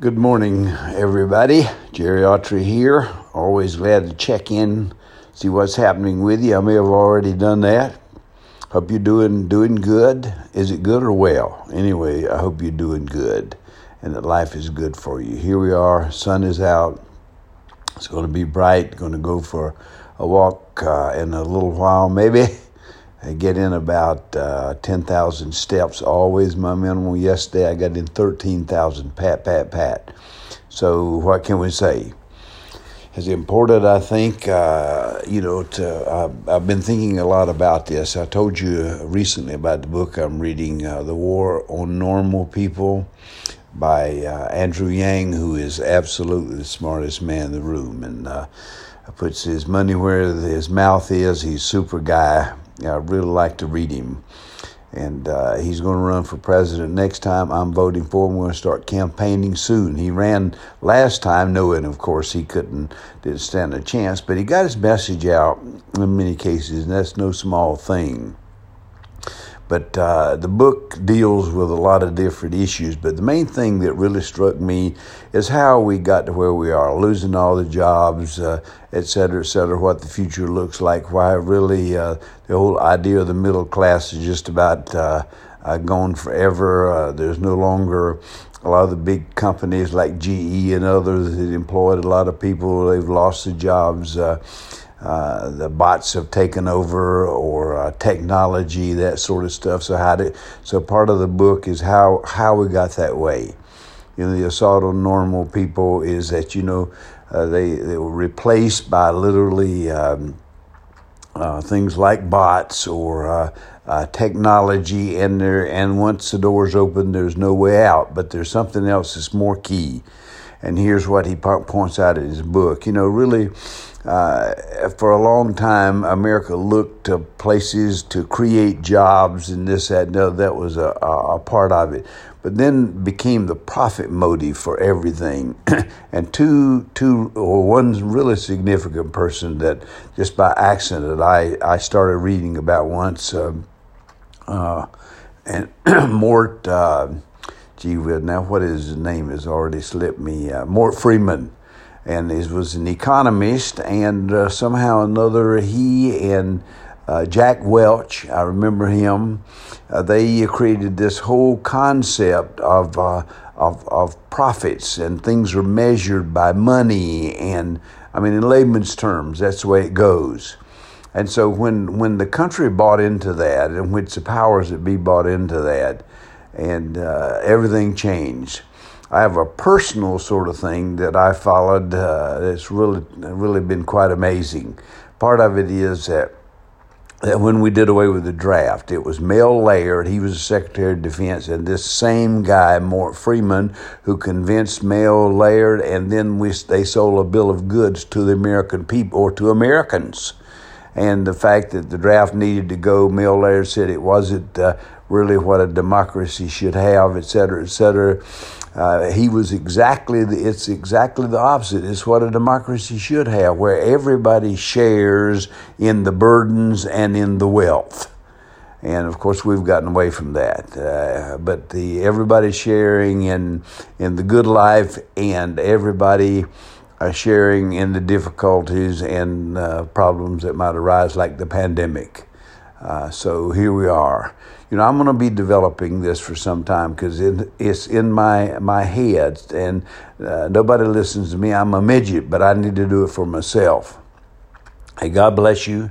Good morning, everybody. Jerry Autry here. Always glad to check in, see what's happening with you. I may have already done that. Hope you're doing doing good. Is it good or well? Anyway, I hope you're doing good, and that life is good for you. Here we are. Sun is out. It's going to be bright. Going to go for a walk uh, in a little while, maybe. I get in about uh, 10,000 steps, always my minimum. Yesterday I got in 13,000, pat, pat, pat. So what can we say? It's important, I think, uh, you know, to, uh, I've been thinking a lot about this. I told you recently about the book I'm reading, uh, The War on Normal People by uh, Andrew Yang, who is absolutely the smartest man in the room. And uh, puts his money where his mouth is. He's super guy I really like to read him. And uh, he's going to run for president next time. I'm voting for him. We're going to start campaigning soon. He ran last time, knowing, of course, he couldn't, didn't stand a chance, but he got his message out in many cases, and that's no small thing. But uh, the book deals with a lot of different issues. But the main thing that really struck me is how we got to where we are, losing all the jobs, uh, et cetera, et cetera, what the future looks like, why really uh, the whole idea of the middle class is just about uh, uh, gone forever. Uh, there's no longer a lot of the big companies like GE and others that employed a lot of people, they've lost the jobs. Uh, the bots have taken over or uh, technology, that sort of stuff. So how did, so part of the book is how how we got that way. You know, the assault on normal people is that you know uh, they they were replaced by literally um, uh, things like bots or uh, technology, and there and once the doors open, there's no way out. But there's something else that's more key, and here's what he points out in his book. You know, really uh, for a long time, America looked to places to create jobs and this, that, no, that was a, a part of it. But then became the profit motive for everything. and two, two, or one really significant person that just by accident I, I started reading about once, um, uh, and Mort, gee, now what is his name has already slipped me, uh, Mort Freeman and he was an economist, and uh, somehow another he and uh, Jack Welch, I remember him, uh, they created this whole concept of, uh, of, of profits, and things are measured by money, and I mean, in layman's terms, that's the way it goes. And so when, when the country bought into that, and which the powers that be bought into that, and uh, everything changed. I have a personal sort of thing that I followed. Uh, it's really, really been quite amazing. Part of it is that, when we did away with the draft, it was Mel Laird. He was the Secretary of Defense, and this same guy, Mort Freeman, who convinced Mel Laird, and then we they sold a bill of goods to the American people or to Americans. And the fact that the draft needed to go, Mel said it wasn't uh, really what a democracy should have, et cetera, et cetera. Uh, he was exactly the, it's exactly the opposite. It's what a democracy should have, where everybody shares in the burdens and in the wealth. And of course, we've gotten away from that. Uh, but the everybody sharing in in the good life and everybody uh, sharing in the difficulties and uh, problems that might arise, like the pandemic. Uh, so here we are. You know, I'm going to be developing this for some time because it, it's in my my head, and uh, nobody listens to me. I'm a midget, but I need to do it for myself. Hey, God bless you.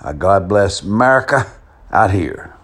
Uh, God bless America out here.